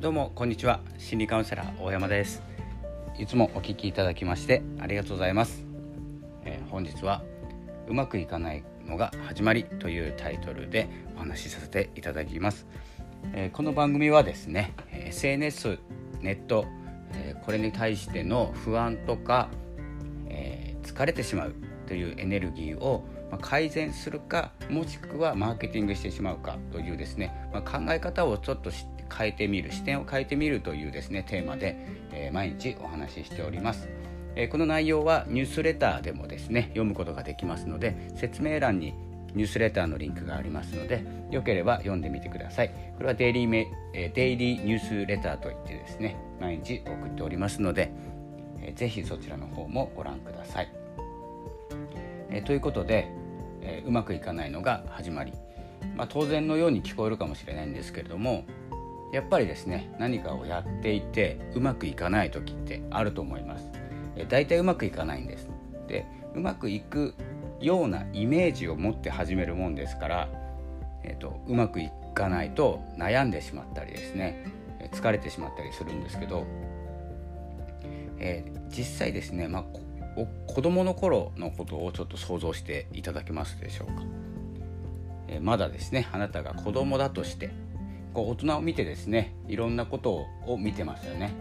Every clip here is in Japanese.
どうもこんにちは。心理カウンセラー大山です。いつもお聞きいただきましてありがとうございます、えー、本日はうまくいかないのが始まりというタイトルでお話しさせていただきます、えー、この番組はですね SNS ネット、えー、これに対しての不安とか、え疲れてしまうというエネルギーを改善するかもしくはマーケティングしてしまうかというですね、まあ、考え方をちょっと知って変えてみる視点を変えてみるというですねテーマで、え、毎日お話ししております、え、この内容はニュースレターでもですね読むことができますので説明欄にニュースレターのリンクがありますのでよければ読んでみてください。これはデイリーメ、え、デイリーニュースレターといってですね毎日送っておりますので、えー、ぜひそちらの方もご覧ください、え、ということで、え、うまくいかないのが始まり。まあ、当然のように聞こえるかもしれないんですけれどもやっぱりですね何かをやっていてうまくいかない時ってあると思います。え大体うまくいかないんです。でうまくいくようなイメージを持って始めるもんですから、えーと、うまくいかないと悩んでしまったりですね疲れてしまったりするんですけど、えー、実際ですね、まあ、子供の頃のことをちょっと想像していただけますでしょうか、えー、まだですねあなたが子供だとしてこう大人を見てですねいろんなことを見てますよね、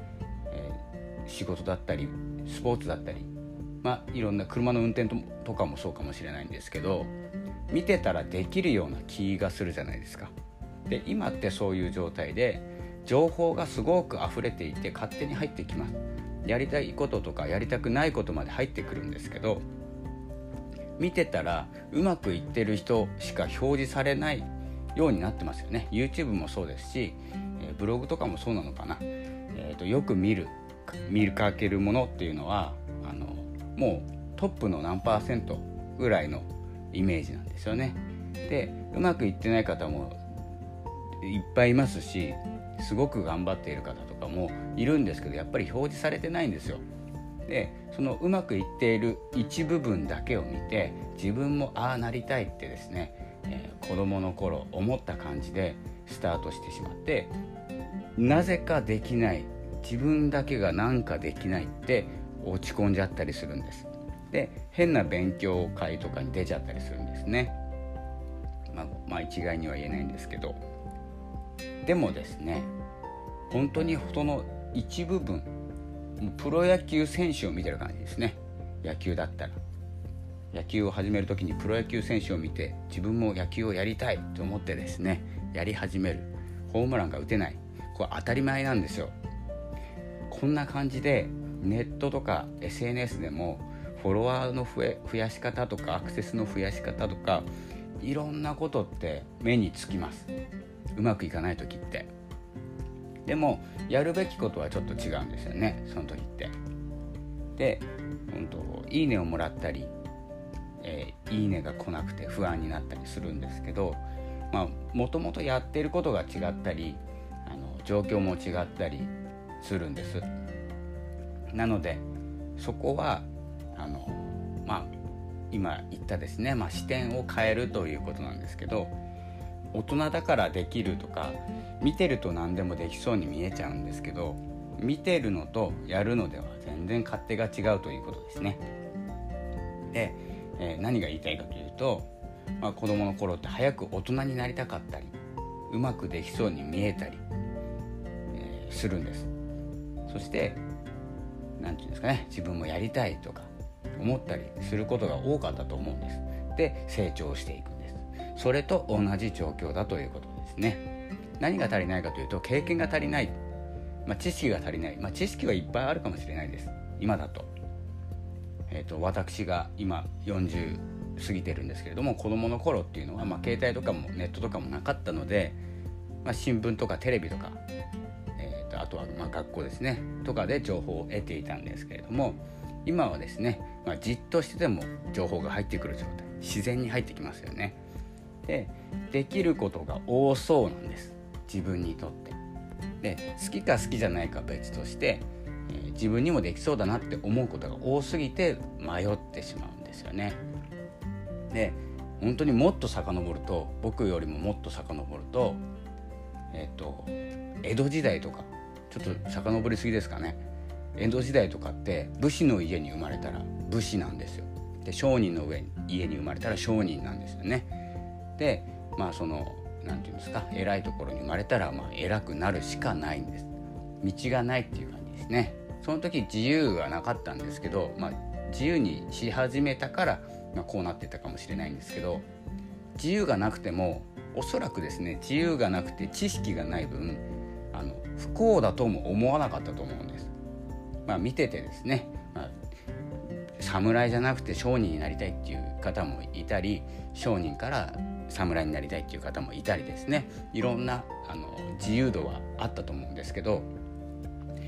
えー、仕事だったりスポーツだったりまあいろんな車の運転とかもそうかもしれないんですけど見てたらできるような気がするじゃないですか。で今ってそういう状態で情報がすごく溢れていて勝手に入ってきます。やりたいこととかやりたくないことまで入ってくるんですけど見てたらうまくいってる人しか表示されないようになってますよね。YouTube もそうですし、えブログとかもそうなのかな、えーと、よく見る見かけるものっていうのはあのもうトップの何パーセントぐらいのイメージなんですよね。でうまくいってない方もいっぱいいますしすごく頑張っている方とかもいるんですけどやっぱり表示されてないんですよ。でそのうまくいっている一部分だけを見て自分もああなりたいってですねえー、子供の頃思った感じでスタートしてしまってなぜかできない自分だけが何かできないって落ち込んじゃったりするんです。で変な勉強会とかに出ちゃったりするんですね。まあ、まあ、一概には言えないんですけど。でもですね本当にその一部分プロ野球選手を見てる感じですね。野球だったら。野球を始める時にプロ野球選手を見て自分も野球をやりたいと思ってですねやり始める。ホームランが打てない。これ当たり前なんですよ。こんな感じでネットとか SNS でもフォロワーの増え増やし方とかアクセスの増やし方とかいろんなことって目につきます。うまくいかない時って。でもやるべきことはちょっと違うんですよね。その時って。で本当いいねをもらったりえー、いいねが来なくて不安になったりするんですけどもともとやってることが違ったりあの状況も違ったりするんですなのでそこはあのまあ今言ったですね、まあ、視点を変えるということなんですけど大人だからできるとか見てると何でもできそうに見えちゃうんですけど見てるのとやるのでは全然勝手が違うということですね。でえー、何が言いたいかというと、まあ、子供の頃って早く大人になりたかったりうまくできそうに見えたり、えー、するんです。そして何て言うんですかね自分もやりたいとか思ったりすることが多かったと思うんです。で成長していくんです。それと同じ状況だということですね。何が足りないかというと経験が足りない、まあ、知識が足りない、まあ、知識はいっぱいあるかもしれないです。今だと。えーと、私が今40過ぎてるんですけれども子どもの頃っていうのは、まあ、携帯とかもネットとかもなかったので、まあ、新聞とかテレビとか、えーと、あとはま学校ですねとかで情報を得ていたんですけれども今はですね、まあ、じっとしてても情報が入ってくる状態自然に入ってきますよね。でできることが多そうなんです自分にとって。で好きか好きじゃないか別として自分にもできそうだなって思うことが多すぎて迷ってしまうんですよね。で本当にもっと遡ると僕よりももっと遡るとえっ、と江戸時代とかちょっと遡りすぎですかね。江戸時代とかって武士の家に生まれたら武士なんですよ。で商人の上家に生まれたら商人なんですよね。でまあその何て言うんですか偉いところに生まれたらまあ偉くなるしかないんです。道がないっていう感じですね。その時自由がなかったんですけど、まあ、自由にし始めたから、まあ、こうなってたかもしれないんですけど自由がなくてもおそらくですね自由がなくて知識がない分あの不幸だとも思わなかったと思うんです。まあ、見ててですね、まあ、侍じゃなくて商人になりたいっていう方もいたり商人から侍になりたいっていう方もいたりですねいろんなあの自由度はあったと思うんですけど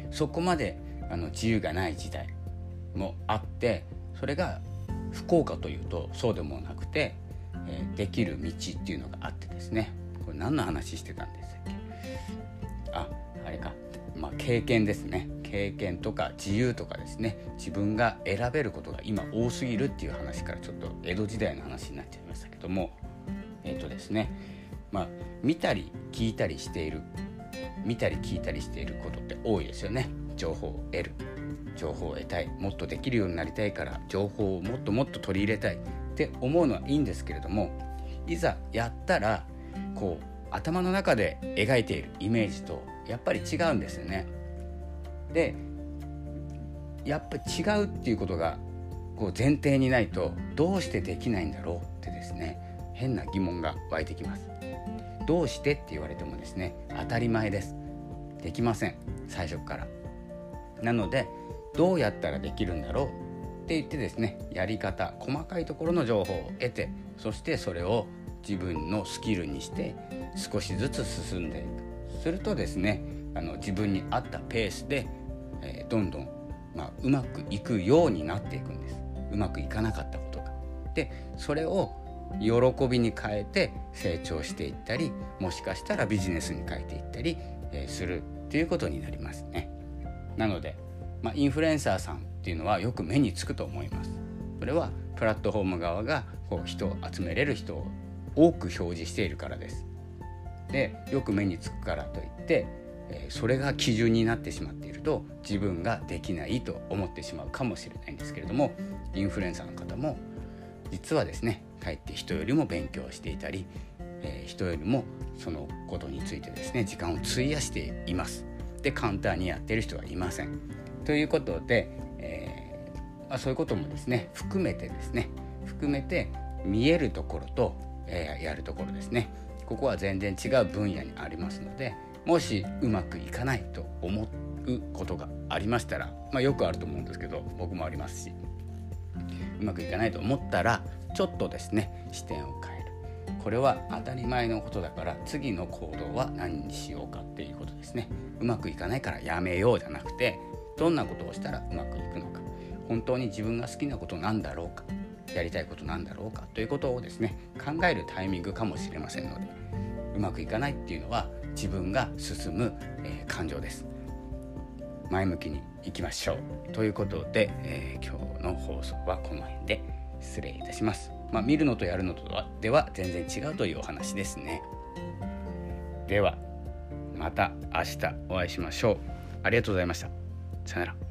そこまであの自由がない時代もあってそれが不幸かというとそうでもなくて、えー、できる道っていうのがあってですね。これ何の話してたんですっけ？ああれか、まあ、経験ですね。経験とか自由とかですね。自分が選べることが今多すぎるっていう話からちょっと江戸時代の話になっちゃいましたけども。えっ、ー、とですね。まあ見たり聞いたりしている。見たり聞いたりしていることって多いですよね。情報を得る情報を得たいもっとできるようになりたいから情報をもっともっと取り入れたいって思うのはいいんですけれどもいざやったらこう頭の中で描いているイメージとやっぱり違うんですよね。でやっぱり違うっていうことがこう前提にないとどうしてできないんだろうってですね変な疑問が湧いてきます。どうしてって言われてもですね当たり前です。できません最初から。なのでどうやったらできるんだろうって言ってですねやり方細かいところの情報を得てそしてそれを自分のスキルにして少しずつ進んでいくするとですねあの自分に合ったペースで、えー、どんどん、まあ、うまくいくようになっていくんですうまくいかなかったことが。でそれを喜びに変えて成長していったりもしかしたらビジネスに変えていったり、えー、するっていうことになりますね。なので、まあ、インフルエンサーさんっていうのはよく目につくと思います。それはプラットフォーム側がこう人を集めれる人を多く表示しているからです。でよく目につくからといって、えー、それが基準になってしまっていると自分ができないと思ってしまうかもしれないんですけれどもインフルエンサーの方も実はですねかえって人よりも勉強していたり、えー、人よりもそのことについてですね時間を費やしています。で簡単にやってる人はいません。ということで、えー、まあ、そういうこともですね含めてですね含めて見えるところと、えー、やるところですね。ここは全然違う分野にありますのでもしうまくいかないと思うことがありましたら、まあ、よくあると思うんですけど僕もありますしうまくいかないと思ったらちょっとですね視点を変える。これは当たり前のことだから次の行動は何にしようかっていうことですね。うまくいかないからやめようじゃなくてどんなことをしたらうまくいくのか。本当に自分が好きなことなんだろうか。やりたいことなんだろうか。ということをですね考えるタイミングかもしれませんのでうまくいかないっていうのは自分が進む、えー、感情です。前向きにいきましょう。ということで、えー、今日の放送はこの辺で失礼いたします。まあ、見るのとやるのとはでは全然違うというお話ですね。では。また明日お会いしましょう。ありがとうございました。さよなら。